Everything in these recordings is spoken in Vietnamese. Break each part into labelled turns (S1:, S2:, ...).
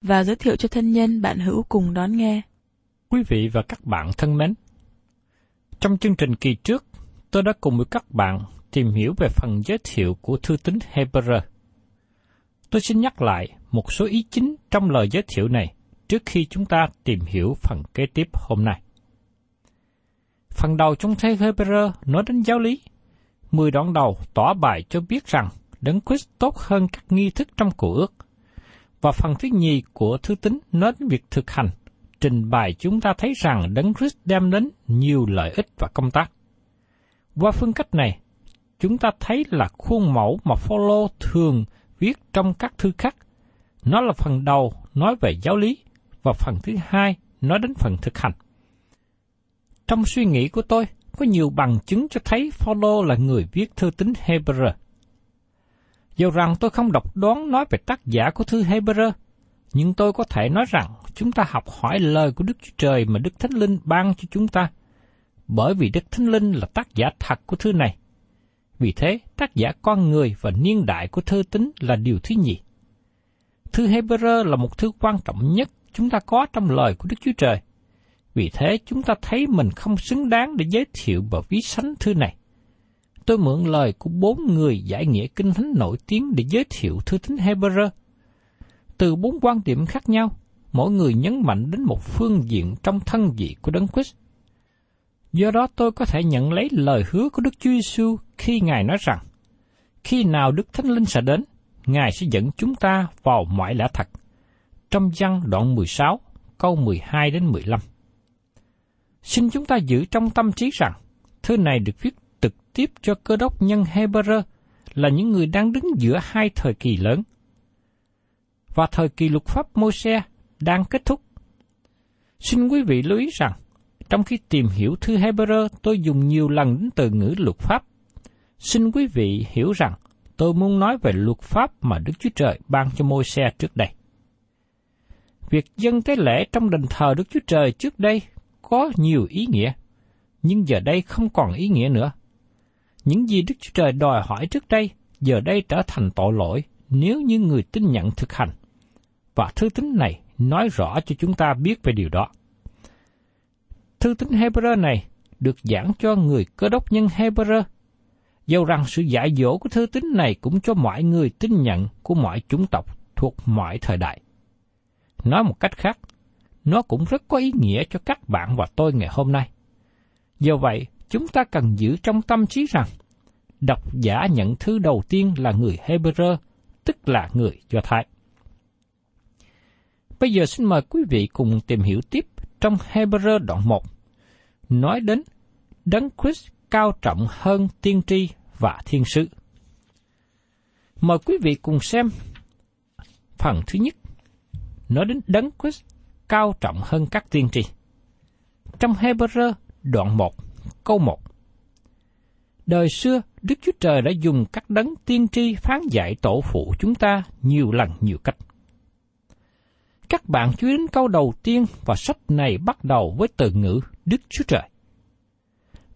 S1: và giới thiệu cho thân nhân bạn hữu cùng đón nghe.
S2: Quý vị và các bạn thân mến, trong chương trình kỳ trước, tôi đã cùng với các bạn tìm hiểu về phần giới thiệu của thư tín Hebrew. Tôi xin nhắc lại một số ý chính trong lời giới thiệu này trước khi chúng ta tìm hiểu phần kế tiếp hôm nay. Phần đầu trong thế Hebrew nói đến giáo lý. Mười đoạn đầu tỏ bài cho biết rằng Đấng Christ tốt hơn các nghi thức trong cổ ước. Và phần thứ nhì của thư tín nói đến việc thực hành, trình bày chúng ta thấy rằng Đấng Christ đem đến nhiều lợi ích và công tác. Qua phương cách này, chúng ta thấy là khuôn mẫu mà Phaolô thường viết trong các thư khác. Nó là phần đầu nói về giáo lý và phần thứ hai nói đến phần thực hành. Trong suy nghĩ của tôi, có nhiều bằng chứng cho thấy Phaolô là người viết thư tín Hebrew. Dù rằng tôi không đọc đoán nói về tác giả của thư Hebrew, nhưng tôi có thể nói rằng chúng ta học hỏi lời của Đức Chúa Trời mà Đức Thánh Linh ban cho chúng ta, bởi vì Đức Thánh Linh là tác giả thật của thư này. Vì thế, tác giả con người và niên đại của thư tính là điều thứ nhì. Thư Hebrew là một thư quan trọng nhất chúng ta có trong lời của Đức Chúa Trời. Vì thế, chúng ta thấy mình không xứng đáng để giới thiệu và ví sánh thư này. Tôi mượn lời của bốn người giải nghĩa kinh thánh nổi tiếng để giới thiệu thư tín Hebrew. Từ bốn quan điểm khác nhau, mỗi người nhấn mạnh đến một phương diện trong thân vị của Đấng Christ. Do đó tôi có thể nhận lấy lời hứa của Đức Chúa Giêsu khi Ngài nói rằng, khi nào Đức Thánh Linh sẽ đến, Ngài sẽ dẫn chúng ta vào mọi lẽ thật. Trong văn đoạn 16, câu 12 đến 15. Xin chúng ta giữ trong tâm trí rằng, thư này được viết trực tiếp cho cơ đốc nhân Hebrew là những người đang đứng giữa hai thời kỳ lớn. Và thời kỳ luật pháp Môi-se đang kết thúc. Xin quý vị lưu ý rằng, trong khi tìm hiểu thư Hebrew, tôi dùng nhiều lần đến từ ngữ luật pháp. Xin quý vị hiểu rằng, tôi muốn nói về luật pháp mà Đức Chúa Trời ban cho Môi-se trước đây. Việc dân tế lễ trong đền thờ Đức Chúa Trời trước đây có nhiều ý nghĩa, nhưng giờ đây không còn ý nghĩa nữa. Những gì Đức Chúa Trời đòi hỏi trước đây, giờ đây trở thành tội lỗi nếu như người tin nhận thực hành. Và thư tín này nói rõ cho chúng ta biết về điều đó. Thư tín Hebrew này được giảng cho người cơ đốc nhân Hebrew. Dầu rằng sự dạy dỗ của thư tín này cũng cho mọi người tin nhận của mọi chủng tộc thuộc mọi thời đại. Nói một cách khác, nó cũng rất có ý nghĩa cho các bạn và tôi ngày hôm nay. Do vậy, chúng ta cần giữ trong tâm trí rằng, độc giả nhận thư đầu tiên là người Hebrew, tức là người Do Thái. Bây giờ xin mời quý vị cùng tìm hiểu tiếp trong Hebrew đoạn 1, nói đến Đấng Christ cao trọng hơn tiên tri và thiên sứ. Mời quý vị cùng xem phần thứ nhất, nói đến Đấng Christ cao trọng hơn các tiên tri. Trong Hebrew đoạn 1, câu 1. Đời xưa, Đức Chúa Trời đã dùng các đấng tiên tri phán dạy tổ phụ chúng ta nhiều lần nhiều cách. Các bạn chú ý đến câu đầu tiên và sách này bắt đầu với từ ngữ Đức Chúa Trời.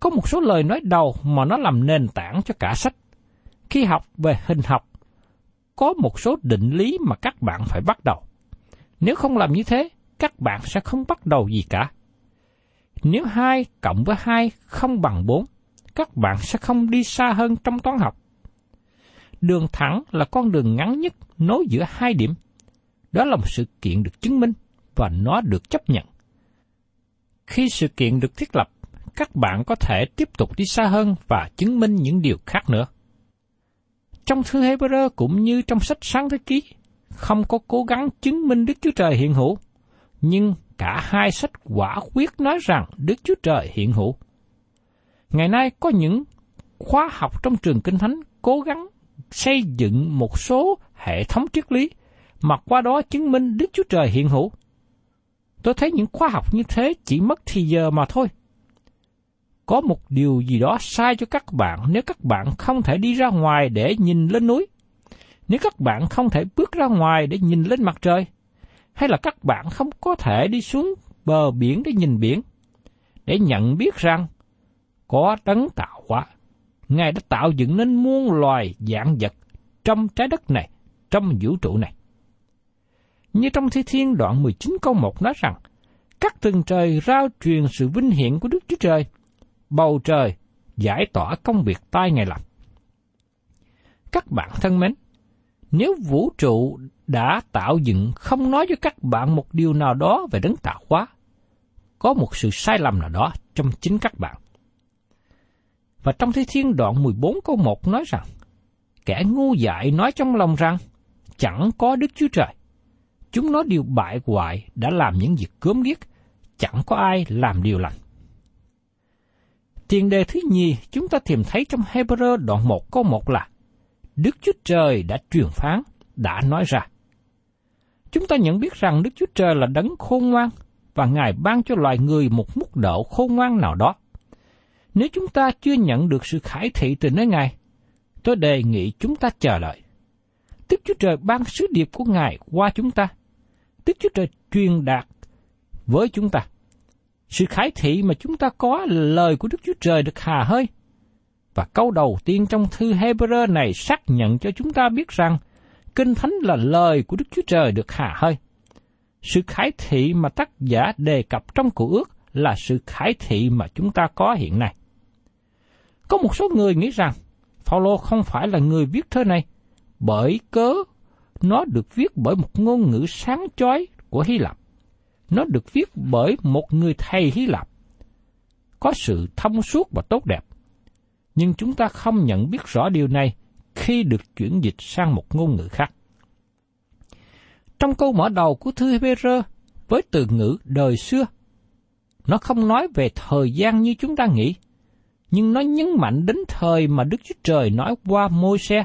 S2: Có một số lời nói đầu mà nó làm nền tảng cho cả sách. Khi học về hình học, có một số định lý mà các bạn phải bắt đầu. Nếu không làm như thế, các bạn sẽ không bắt đầu gì cả. Nếu 2 cộng với 2 không bằng 4, các bạn sẽ không đi xa hơn trong toán học. Đường thẳng là con đường ngắn nhất nối giữa hai điểm. Đó là một sự kiện được chứng minh và nó được chấp nhận. Khi sự kiện được thiết lập, các bạn có thể tiếp tục đi xa hơn và chứng minh những điều khác nữa. Trong thư Hebrew cũng như trong sách Sáng Thế Ký, không có cố gắng chứng minh Đức Chúa Trời hiện hữu, nhưng cả hai sách quả quyết nói rằng Đức Chúa Trời hiện hữu. Ngày nay có những khóa học trong trường Kinh Thánh cố gắng xây dựng một số hệ thống triết lý mà qua đó chứng minh Đức Chúa Trời hiện hữu. Tôi thấy những khóa học như thế chỉ mất thì giờ mà thôi. Có một điều gì đó sai cho các bạn nếu các bạn không thể đi ra ngoài để nhìn lên núi. Nếu các bạn không thể bước ra ngoài để nhìn lên mặt trời, hay là các bạn không có thể đi xuống bờ biển để nhìn biển, để nhận biết rằng có đấng tạo hóa. Ngài đã tạo dựng nên muôn loài dạng vật trong trái đất này, trong vũ trụ này. Như trong Thi Thiên đoạn 19 câu 1 nói rằng, các tầng trời rao truyền sự vinh hiển của Đức Chúa Trời, bầu trời giải tỏa công việc tay Ngài làm. Các bạn thân mến, nếu vũ trụ đã tạo dựng không nói cho các bạn một điều nào đó về đấng tạo hóa, có một sự sai lầm nào đó trong chính các bạn. Và trong Thi Thiên đoạn 14 câu 1 nói rằng, kẻ ngu dại nói trong lòng rằng, chẳng có Đức Chúa Trời. Chúng nó điều bại hoại đã làm những việc cướm điếc, chẳng có ai làm điều lành. Tiền đề thứ nhì chúng ta tìm thấy trong Hebrew đoạn 1 câu 1 là Đức Chúa Trời đã truyền phán, đã nói ra. Chúng ta nhận biết rằng Đức Chúa Trời là đấng khôn ngoan và Ngài ban cho loài người một mức độ khôn ngoan nào đó. Nếu chúng ta chưa nhận được sự khải thị từ nơi Ngài, tôi đề nghị chúng ta chờ đợi. Đức Chúa Trời ban sứ điệp của Ngài qua chúng ta. Đức Chúa Trời truyền đạt với chúng ta. Sự khải thị mà chúng ta có là lời của Đức Chúa Trời được hà hơi. Và câu đầu tiên trong thư Hebrew này xác nhận cho chúng ta biết rằng Kinh Thánh là lời của Đức Chúa Trời được hà hơi. Sự khải thị mà tác giả đề cập trong cụ ước là sự khải thị mà chúng ta có hiện nay. Có một số người nghĩ rằng Phaolô không phải là người viết thơ này, bởi cớ nó được viết bởi một ngôn ngữ sáng chói của Hy Lạp. Nó được viết bởi một người thầy Hy Lạp. Có sự thông suốt và tốt đẹp. Nhưng chúng ta không nhận biết rõ điều này khi được chuyển dịch sang một ngôn ngữ khác. Trong câu mở đầu của thư Hebrew với từ ngữ đời xưa, nó không nói về thời gian như chúng ta nghĩ, nhưng nó nhấn mạnh đến thời mà Đức Chúa Trời nói qua môi xe.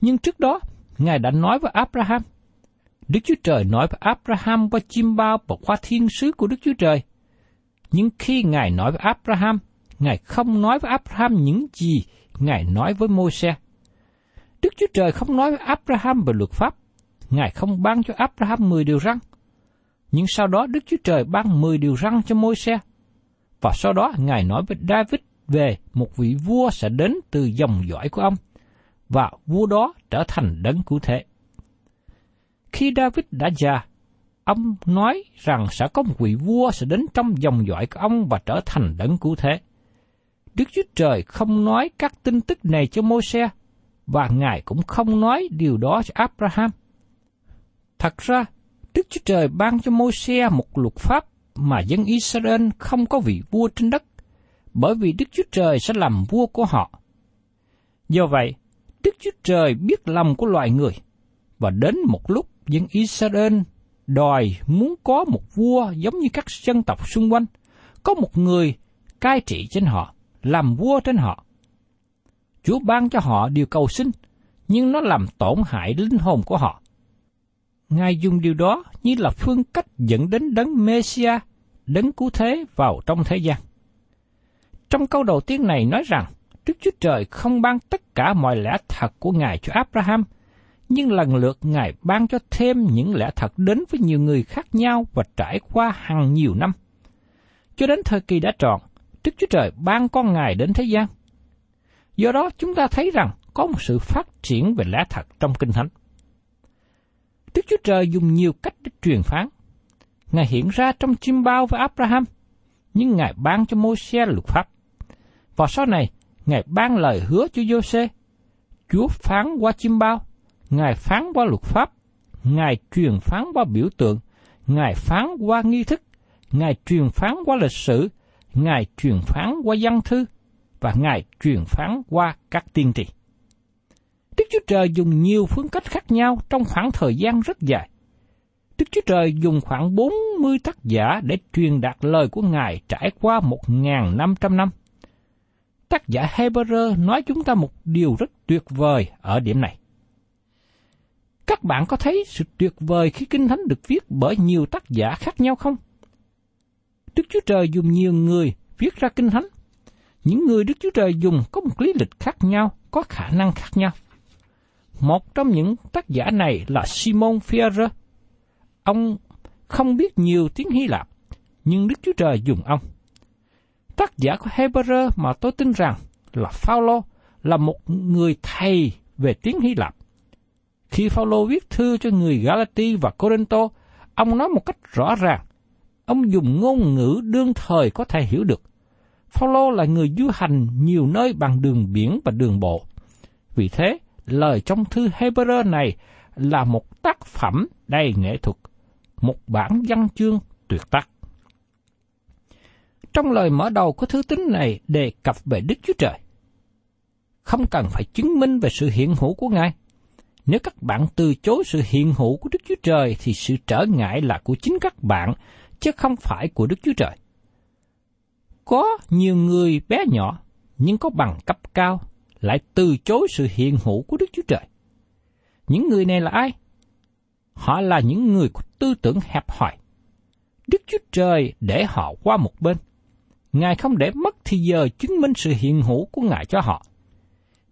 S2: Nhưng trước đó, Ngài đã nói với Abraham. Đức Chúa Trời nói với Abraham qua chim bao và qua thiên sứ của Đức Chúa Trời. Nhưng khi Ngài nói với Abraham, Ngài không nói với Abraham những gì Ngài nói với môi xe. Đức Chúa Trời không nói với Abraham về luật pháp. Ngài không ban cho Abraham 10 điều răn. Nhưng sau đó Đức Chúa Trời ban 10 điều răn cho môi xe. Và sau đó Ngài nói với David về một vị vua sẽ đến từ dòng dõi của ông, và vua đó trở thành đấng cứu thế. Khi David đã già, ông nói rằng sẽ có một vị vua sẽ đến trong dòng dõi của ông và trở thành đấng cứu thế. Đức Chúa Trời không nói các tin tức này cho môi xe và Ngài cũng không nói điều đó cho Abraham. Thật ra, Đức Chúa Trời ban cho môi xe một luật pháp mà dân Israel không có vị vua trên đất, bởi vì Đức Chúa Trời sẽ làm vua của họ. Do vậy, Đức Chúa Trời biết lòng của loài người, và đến một lúc dân Israel đòi muốn có một vua giống như các dân tộc xung quanh, có một người cai trị trên họ, làm vua trên họ. Chúa ban cho họ điều cầu xin, nhưng nó làm tổn hại linh hồn của họ. Ngài dùng điều đó như là phương cách dẫn đến đấng Messia, đấng cứu thế vào trong thế gian. Trong câu đầu tiên này nói rằng, Đức Chúa Trời không ban tất cả mọi lẽ thật của Ngài cho Abraham, nhưng lần lượt Ngài ban cho thêm những lẽ thật đến với nhiều người khác nhau và trải qua hàng nhiều năm. Cho đến thời kỳ đã trọn, Đức Chúa Trời ban con Ngài đến thế gian. Do đó chúng ta thấy rằng có một sự phát triển về lẽ thật trong Kinh Thánh. Đức Chúa Trời dùng nhiều cách để truyền phán. Ngài hiện ra trong chim bao với Abraham, nhưng Ngài ban cho Môi-se luật pháp. Và sau này, Ngài ban lời hứa cho Giô-xê. Chúa phán qua chim bao, Ngài phán qua luật pháp, Ngài truyền phán qua biểu tượng, Ngài phán qua nghi thức, Ngài truyền phán qua lịch sử, Ngài truyền phán qua văn thư, và Ngài truyền phán qua các tiên tri. Đức Chúa Trời dùng nhiều phương cách khác nhau trong khoảng thời gian rất dài. Đức Chúa Trời dùng khoảng 40 tác giả để truyền đạt lời của Ngài trải qua 1.500 năm. Tác giả Hebrew nói chúng ta một điều rất tuyệt vời ở điểm này. Các bạn có thấy sự tuyệt vời khi Kinh Thánh được viết bởi nhiều tác giả khác nhau không? Đức Chúa Trời dùng nhiều người viết ra Kinh Thánh. Những người Đức Chúa Trời dùng có một lý lịch khác nhau, có khả năng khác nhau. Một trong những tác giả này là Simon Fierre. Ông không biết nhiều tiếng Hy Lạp, nhưng Đức Chúa Trời dùng ông. Tác giả của Hebrew mà tôi tin rằng là Phaolô là một người thầy về tiếng Hy Lạp. Khi Phaolô viết thư cho người Galati và Corinto, ông nói một cách rõ ràng, ông dùng ngôn ngữ đương thời có thể hiểu được. Phaolô là người du hành nhiều nơi bằng đường biển và đường bộ. Vì thế, lời trong thư Hebrew này là một tác phẩm đầy nghệ thuật, một bản văn chương tuyệt tác. Trong lời mở đầu của thư tín này đề cập về Đức Chúa Trời. Không cần phải chứng minh về sự hiện hữu của Ngài. Nếu các bạn từ chối sự hiện hữu của Đức Chúa Trời thì sự trở ngại là của chính các bạn, chứ không phải của Đức Chúa Trời. Có nhiều người bé nhỏ, nhưng có bằng cấp cao, lại từ chối sự hiện hữu của Đức Chúa Trời. Những người này là ai? Họ là những người có tư tưởng hẹp hòi. Đức Chúa Trời để họ qua một bên. Ngài không để mất thì giờ chứng minh sự hiện hữu của Ngài cho họ.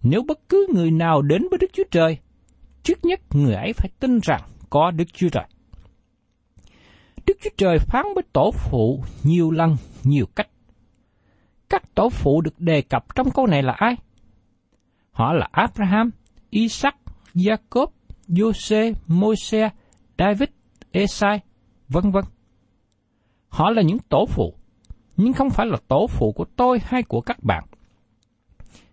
S2: Nếu bất cứ người nào đến với Đức Chúa Trời, trước nhất người ấy phải tin rằng có Đức Chúa Trời. Đức Chúa Trời phán với tổ phụ nhiều lần, nhiều cách. Các tổ phụ được đề cập trong câu này là ai? Họ là Abraham, Isaac, Jacob, Jose, Moses, David, Esai, vân vân. Họ là những tổ phụ, nhưng không phải là tổ phụ của tôi hay của các bạn.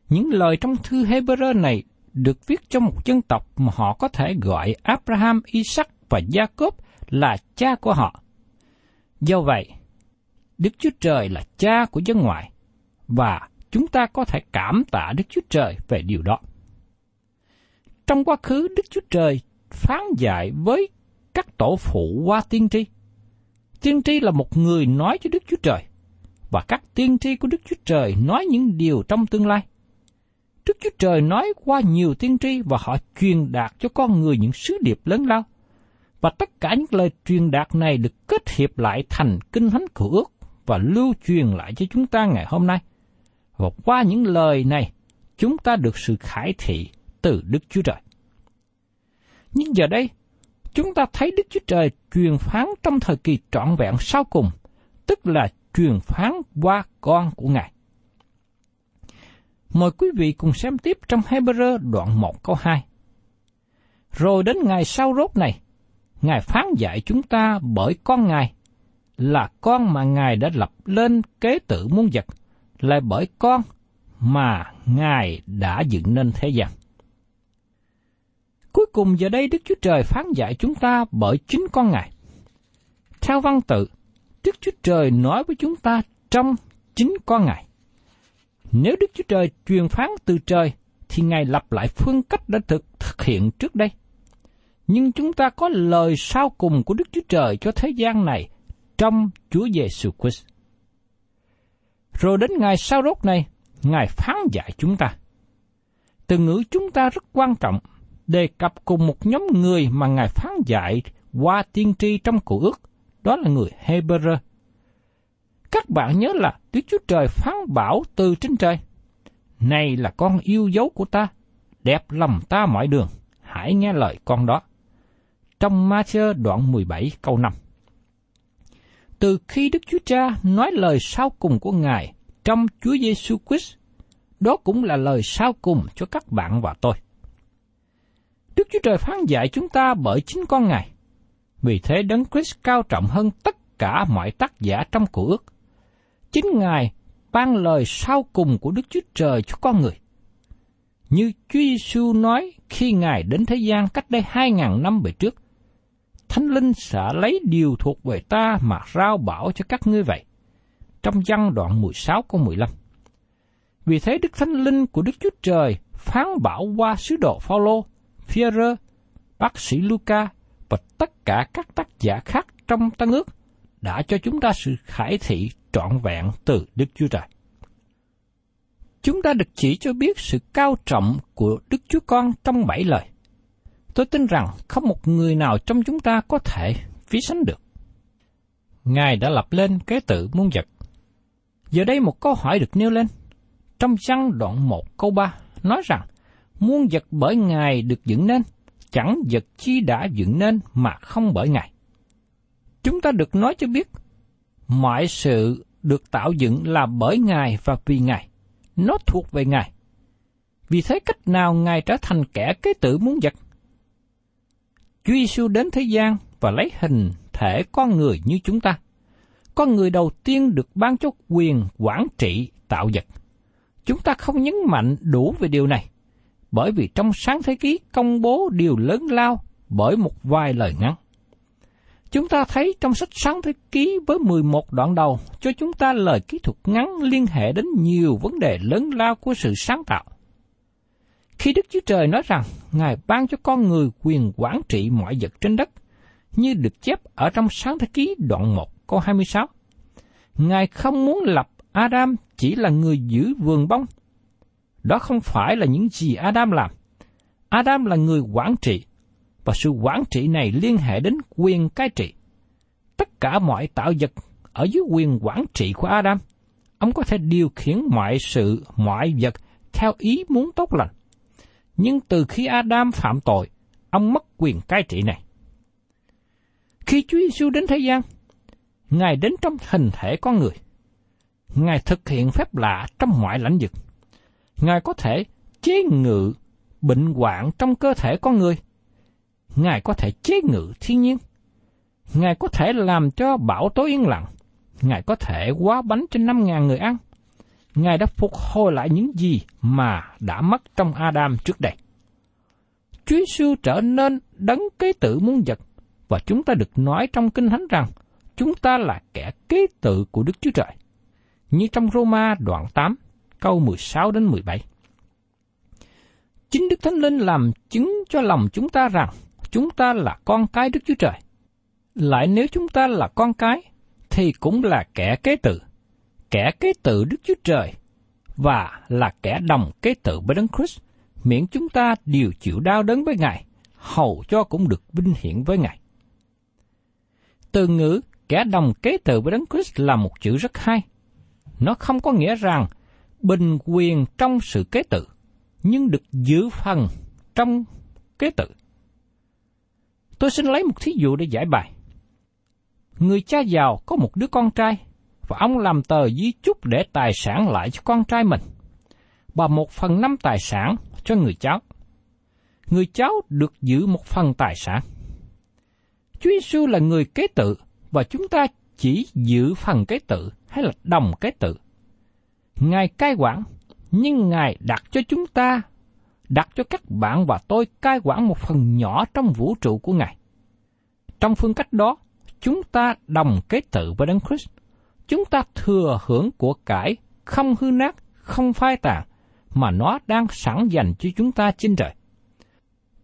S2: Những lời trong thư Hebrew này được viết cho một dân tộc mà họ có thể gọi Abraham, Isaac và Jacob là cha của họ. Do vậy, Đức Chúa Trời là cha của dân ngoại, và chúng ta có thể cảm tạ Đức Chúa Trời về điều đó. Trong quá khứ, Đức Chúa Trời phán dạy với các tổ phụ qua tiên tri. Tiên tri là một người nói cho Đức Chúa Trời, và các tiên tri của Đức Chúa Trời nói những điều trong tương lai. Đức Chúa Trời nói qua nhiều tiên tri và họ truyền đạt cho con người những sứ điệp lớn lao. Và tất cả những lời truyền đạt này được kết hiệp lại thành kinh thánh cựu ước và lưu truyền lại cho chúng ta ngày hôm nay. Và qua những lời này, chúng ta được sự khải thị từ Đức Chúa Trời. Nhưng giờ đây, chúng ta thấy Đức Chúa Trời truyền phán trong thời kỳ trọn vẹn sau cùng, tức là truyền phán qua con của Ngài. Mời quý vị cùng xem tiếp trong Hebrew đoạn 1 câu 2. Rồi đến ngày sau rốt này, Ngài phán dạy chúng ta bởi con Ngài, là con mà Ngài đã lập lên kế tự muôn vật, là bởi con mà Ngài đã dựng nên thế gian. Cuối cùng giờ đây Đức Chúa Trời phán dạy chúng ta bởi chính con Ngài. Theo văn tự, Đức Chúa Trời nói với chúng ta trong chính con Ngài. Nếu Đức Chúa Trời truyền phán từ trời, thì Ngài lập lại phương cách đã thực, thực hiện trước đây. Nhưng chúng ta có lời sau cùng của Đức Chúa Trời cho thế gian này trong Chúa Giêsu Christ. Rồi đến ngày sau rốt này, Ngài phán dạy chúng ta. Từ ngữ chúng ta rất quan trọng, đề cập cùng một nhóm người mà Ngài phán dạy qua tiên tri trong cổ ước, đó là người Hebrew. Các bạn nhớ là Đức Chúa Trời phán bảo từ trên trời. Này là con yêu dấu của ta, đẹp lòng ta mọi đường, hãy nghe lời con đó. Trong Ma-thơ đoạn 17 câu 5 Từ khi Đức Chúa Cha nói lời sau cùng của Ngài trong Chúa Giêsu Christ, đó cũng là lời sau cùng cho các bạn và tôi. Đức Chúa Trời phán dạy chúng ta bởi chính con Ngài. Vì thế Đấng Christ cao trọng hơn tất cả mọi tác giả trong cổ ước. Chính Ngài ban lời sau cùng của Đức Chúa Trời cho con người. Như Chúa Giêsu nói khi Ngài đến thế gian cách đây hai ngàn năm về trước, Thánh Linh sẽ lấy điều thuộc về ta mà rao bảo cho các ngươi vậy. Trong văn đoạn 16 câu 15. Vì thế Đức Thánh Linh của Đức Chúa Trời phán bảo qua sứ đồ Phaolô, Phi-rơ, bác sĩ Luca và tất cả các tác giả khác trong Tân ước đã cho chúng ta sự khải thị trọn vẹn từ Đức Chúa Trời. Chúng ta được chỉ cho biết sự cao trọng của Đức Chúa Con trong bảy lời. Tôi tin rằng không một người nào trong chúng ta có thể ví sánh được. Ngài đã lập lên kế tự muôn vật. Giờ đây một câu hỏi được nêu lên. Trong văn đoạn 1 câu 3 nói rằng muôn vật bởi Ngài được dựng nên, chẳng vật chi đã dựng nên mà không bởi Ngài. Chúng ta được nói cho biết, mọi sự được tạo dựng là bởi Ngài và vì Ngài. Nó thuộc về Ngài. Vì thế cách nào Ngài trở thành kẻ kế tự muốn vật? Chúa Giêsu đến thế gian và lấy hình thể con người như chúng ta. Con người đầu tiên được ban cho quyền quản trị tạo vật. Chúng ta không nhấn mạnh đủ về điều này, bởi vì trong sáng thế ký công bố điều lớn lao bởi một vài lời ngắn. Chúng ta thấy trong sách sáng thế ký với 11 đoạn đầu cho chúng ta lời kỹ thuật ngắn liên hệ đến nhiều vấn đề lớn lao của sự sáng tạo. Khi Đức Chúa Trời nói rằng Ngài ban cho con người quyền quản trị mọi vật trên đất, như được chép ở trong sáng thế ký đoạn 1 câu 26. Ngài không muốn lập Adam chỉ là người giữ vườn bông. Đó không phải là những gì Adam làm. Adam là người quản trị, và sự quản trị này liên hệ đến quyền cai trị. Tất cả mọi tạo vật ở dưới quyền quản trị của Adam, ông có thể điều khiển mọi sự, mọi vật theo ý muốn tốt lành. Nhưng từ khi Adam phạm tội, ông mất quyền cai trị này. Khi Chúa Giêsu đến thế gian, Ngài đến trong hình thể con người. Ngài thực hiện phép lạ trong mọi lãnh vực. Ngài có thể chế ngự bệnh hoạn trong cơ thể con người – Ngài có thể chế ngự thiên nhiên. Ngài có thể làm cho bão tối yên lặng. Ngài có thể quá bánh cho năm ngàn người ăn. Ngài đã phục hồi lại những gì mà đã mất trong Adam trước đây. Chúa Giêsu trở nên đấng kế tự muôn vật và chúng ta được nói trong Kinh Thánh rằng chúng ta là kẻ kế tự của Đức Chúa Trời. Như trong Roma đoạn 8, câu 16 đến 17. Chính Đức Thánh Linh làm chứng cho lòng chúng ta rằng chúng ta là con cái Đức Chúa Trời. Lại nếu chúng ta là con cái, thì cũng là kẻ kế tự, kẻ kế tự Đức Chúa Trời, và là kẻ đồng kế tự với Đấng Christ, miễn chúng ta đều chịu đau đớn với Ngài, hầu cho cũng được vinh hiển với Ngài. Từ ngữ kẻ đồng kế tự với Đấng Christ là một chữ rất hay. Nó không có nghĩa rằng bình quyền trong sự kế tự, nhưng được giữ phần trong kế tự. Tôi xin lấy một thí dụ để giải bài. Người cha giàu có một đứa con trai, và ông làm tờ di chúc để tài sản lại cho con trai mình, và một phần năm tài sản cho người cháu. Người cháu được giữ một phần tài sản. Chúa Giêsu là người kế tự, và chúng ta chỉ giữ phần kế tự hay là đồng kế tự. Ngài cai quản, nhưng Ngài đặt cho chúng ta đặt cho các bạn và tôi cai quản một phần nhỏ trong vũ trụ của Ngài. Trong phương cách đó, chúng ta đồng kế tự với Đấng Christ. Chúng ta thừa hưởng của cải không hư nát, không phai tàn, mà nó đang sẵn dành cho chúng ta trên trời.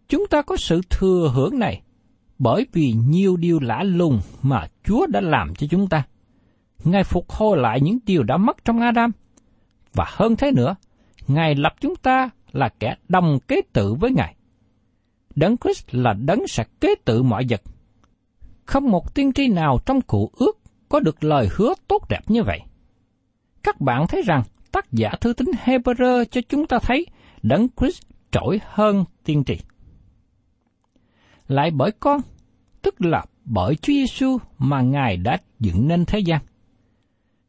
S2: Chúng ta có sự thừa hưởng này bởi vì nhiều điều lạ lùng mà Chúa đã làm cho chúng ta. Ngài phục hồi lại những điều đã mất trong Adam. Và hơn thế nữa, Ngài lập chúng ta là kẻ đồng kế tự với Ngài. Đấng Christ là đấng sẽ kế tự mọi vật. Không một tiên tri nào trong cụ ước có được lời hứa tốt đẹp như vậy. Các bạn thấy rằng tác giả thư tín Hebrew cho chúng ta thấy đấng Christ trỗi hơn tiên tri. Lại bởi con, tức là bởi Chúa Giêsu mà Ngài đã dựng nên thế gian.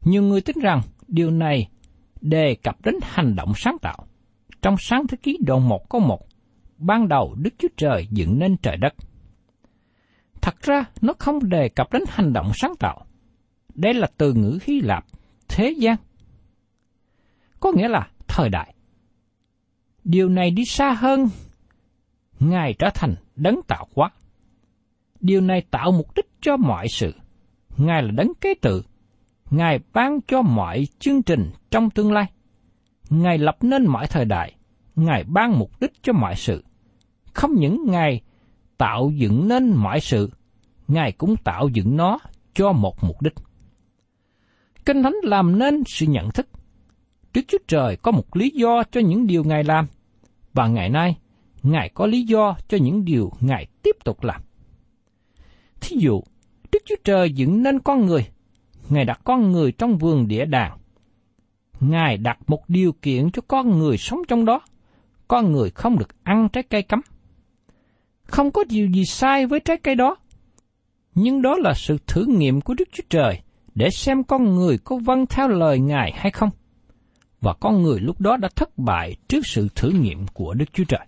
S2: Nhiều người tin rằng điều này đề cập đến hành động sáng tạo. Trong sáng thế ký đoạn 1 câu 1, ban đầu Đức Chúa Trời dựng nên trời đất. Thật ra, nó không đề cập đến hành động sáng tạo. Đây là từ ngữ Hy Lạp, thế gian. Có nghĩa là thời đại. Điều này đi xa hơn. Ngài trở thành đấng tạo hóa. Điều này tạo mục đích cho mọi sự. Ngài là đấng kế tự. Ngài ban cho mọi chương trình trong tương lai. Ngài lập nên mọi thời đại. Ngài ban mục đích cho mọi sự. Không những Ngài tạo dựng nên mọi sự, Ngài cũng tạo dựng nó cho một mục đích. Kinh Thánh làm nên sự nhận thức. Đức Chúa Trời có một lý do cho những điều Ngài làm, và ngày nay, Ngài có lý do cho những điều Ngài tiếp tục làm. Thí dụ, Đức Chúa Trời dựng nên con người, Ngài đặt con người trong vườn địa đàng. Ngài đặt một điều kiện cho con người sống trong đó, con người không được ăn trái cây cấm. Không có điều gì sai với trái cây đó. Nhưng đó là sự thử nghiệm của Đức Chúa Trời để xem con người có vâng theo lời Ngài hay không. Và con người lúc đó đã thất bại trước sự thử nghiệm của Đức Chúa Trời.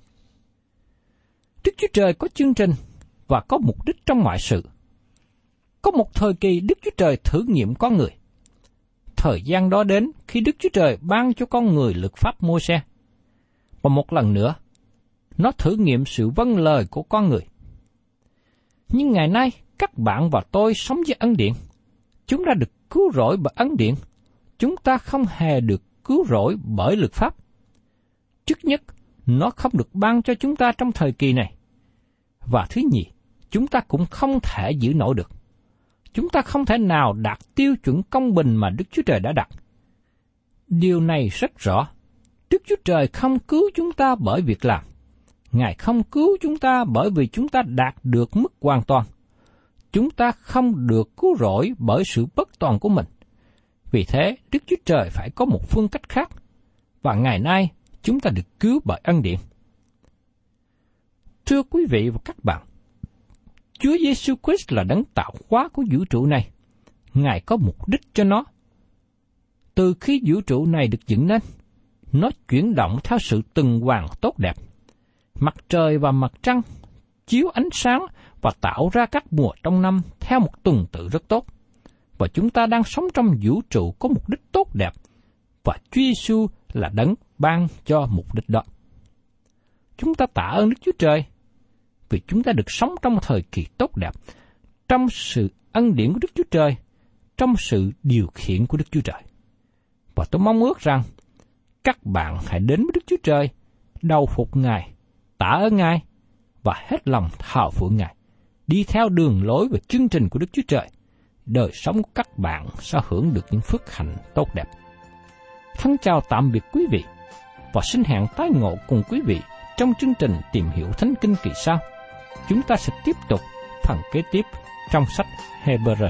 S2: Đức Chúa Trời có chương trình và có mục đích trong mọi sự. Có một thời kỳ Đức Chúa Trời thử nghiệm con người. Thời gian đó đến khi Đức Chúa Trời ban cho con người lực pháp mô xe. Và một lần nữa, nó thử nghiệm sự vâng lời của con người. Nhưng ngày nay, các bạn và tôi sống với ân điện. Chúng ta được cứu rỗi bởi ấn điện. Chúng ta không hề được cứu rỗi bởi luật pháp. Trước nhất, nó không được ban cho chúng ta trong thời kỳ này. Và thứ nhì, chúng ta cũng không thể giữ nổi được. Chúng ta không thể nào đạt tiêu chuẩn công bình mà Đức Chúa Trời đã đặt. Điều này rất rõ. Đức Chúa Trời không cứu chúng ta bởi việc làm. Ngài không cứu chúng ta bởi vì chúng ta đạt được mức hoàn toàn. Chúng ta không được cứu rỗi bởi sự bất toàn của mình. Vì thế, Đức Chúa Trời phải có một phương cách khác. Và ngày nay, chúng ta được cứu bởi ân điển. Thưa quý vị và các bạn, Chúa Giêsu Christ là đấng tạo hóa của vũ trụ này. Ngài có mục đích cho nó. Từ khi vũ trụ này được dựng nên, nó chuyển động theo sự từng hoàng tốt đẹp. Mặt trời và mặt trăng chiếu ánh sáng và tạo ra các mùa trong năm theo một tuần tự rất tốt. Và chúng ta đang sống trong vũ trụ có mục đích tốt đẹp, và Chúa Giêsu là đấng ban cho mục đích đó. Chúng ta tạ ơn Đức Chúa Trời vì chúng ta được sống trong một thời kỳ tốt đẹp, trong sự ân điển của Đức Chúa Trời, trong sự điều khiển của Đức Chúa Trời. Và tôi mong ước rằng các bạn hãy đến với Đức Chúa Trời, đầu phục Ngài, tạ ơn Ngài và hết lòng thờ phượng Ngài, đi theo đường lối và chương trình của Đức Chúa Trời. Đời sống của các bạn sẽ hưởng được những phước hạnh tốt đẹp. Thân chào tạm biệt quý vị và xin hẹn tái ngộ cùng quý vị trong chương trình tìm hiểu Thánh Kinh kỳ sau. Chúng ta sẽ tiếp tục phần kế tiếp trong sách Hebrew.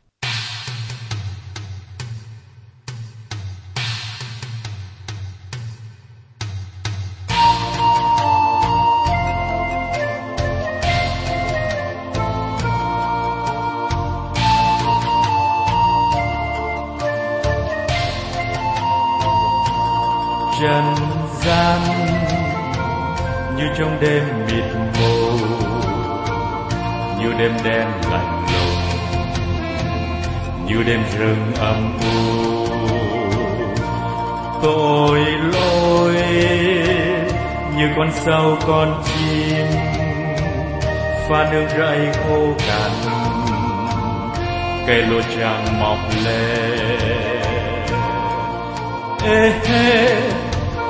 S3: Mịt mù. Như đêm đen lạnh lùng, như đêm rừng âm u. Tội lỗi như con sâu con chim, pha nước rẫy khô cằn. Cây lúa trắng mọc lên ê hê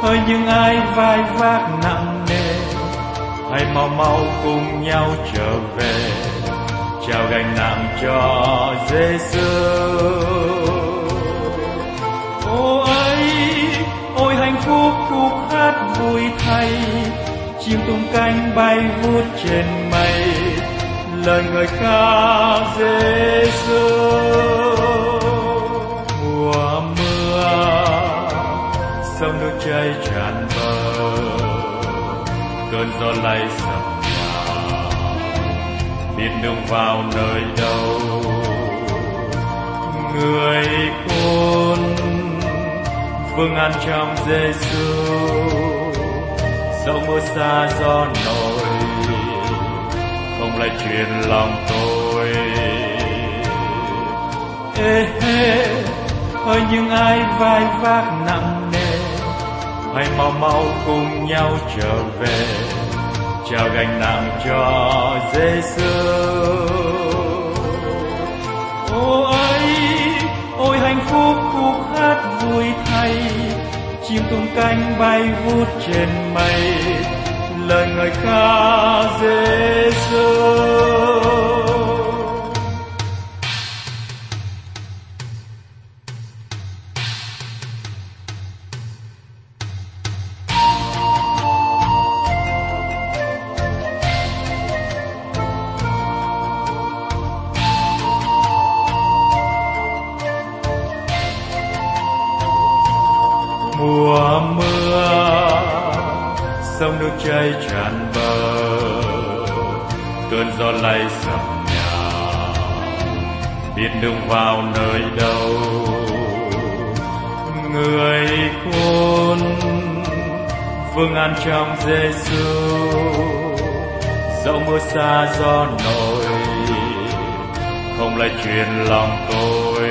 S3: ơi những ai vai vác nặng hãy mau mau cùng nhau trở về. Chào gánh nặng cho Giêsu ô ấy ôi, hạnh phúc khúc hát vui thay. Chim tung cánh bay vút trên mây. Lời người ca Giêsu mùa mưa, sông nước chảy tràn bờ cơn gió lay sập nhà biết đường vào nơi đâu. Người khôn, vương an trong Giêsu dẫu mưa xa gió nổi, không lại truyền lòng tôi. Ê hê ơi những ai vai vác nặng hãy mau mau cùng nhau trở về. Trao gánh nặng cho Giêsu ô ấy, ôi hạnh phúc khúc hát vui thay. Chim tung cánh bay vút trên mây. Lời người ca Giêsu trong Giêsu dẫu mưa xa gió nổi, không lại truyền lòng tôi.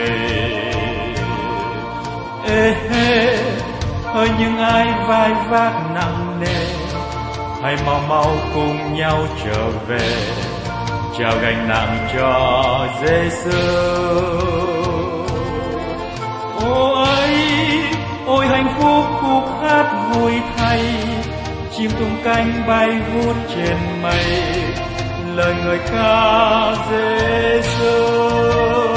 S3: Ê, hê, ơi, những ai vai vác nặng nề, hãy mau mau cùng nhau trở về, trao gánh nặng cho Giêsu ôi ôi, hạnh phúc khúc hát vui thay chim tung cánh bay vút trên mây lời người ca dễ thương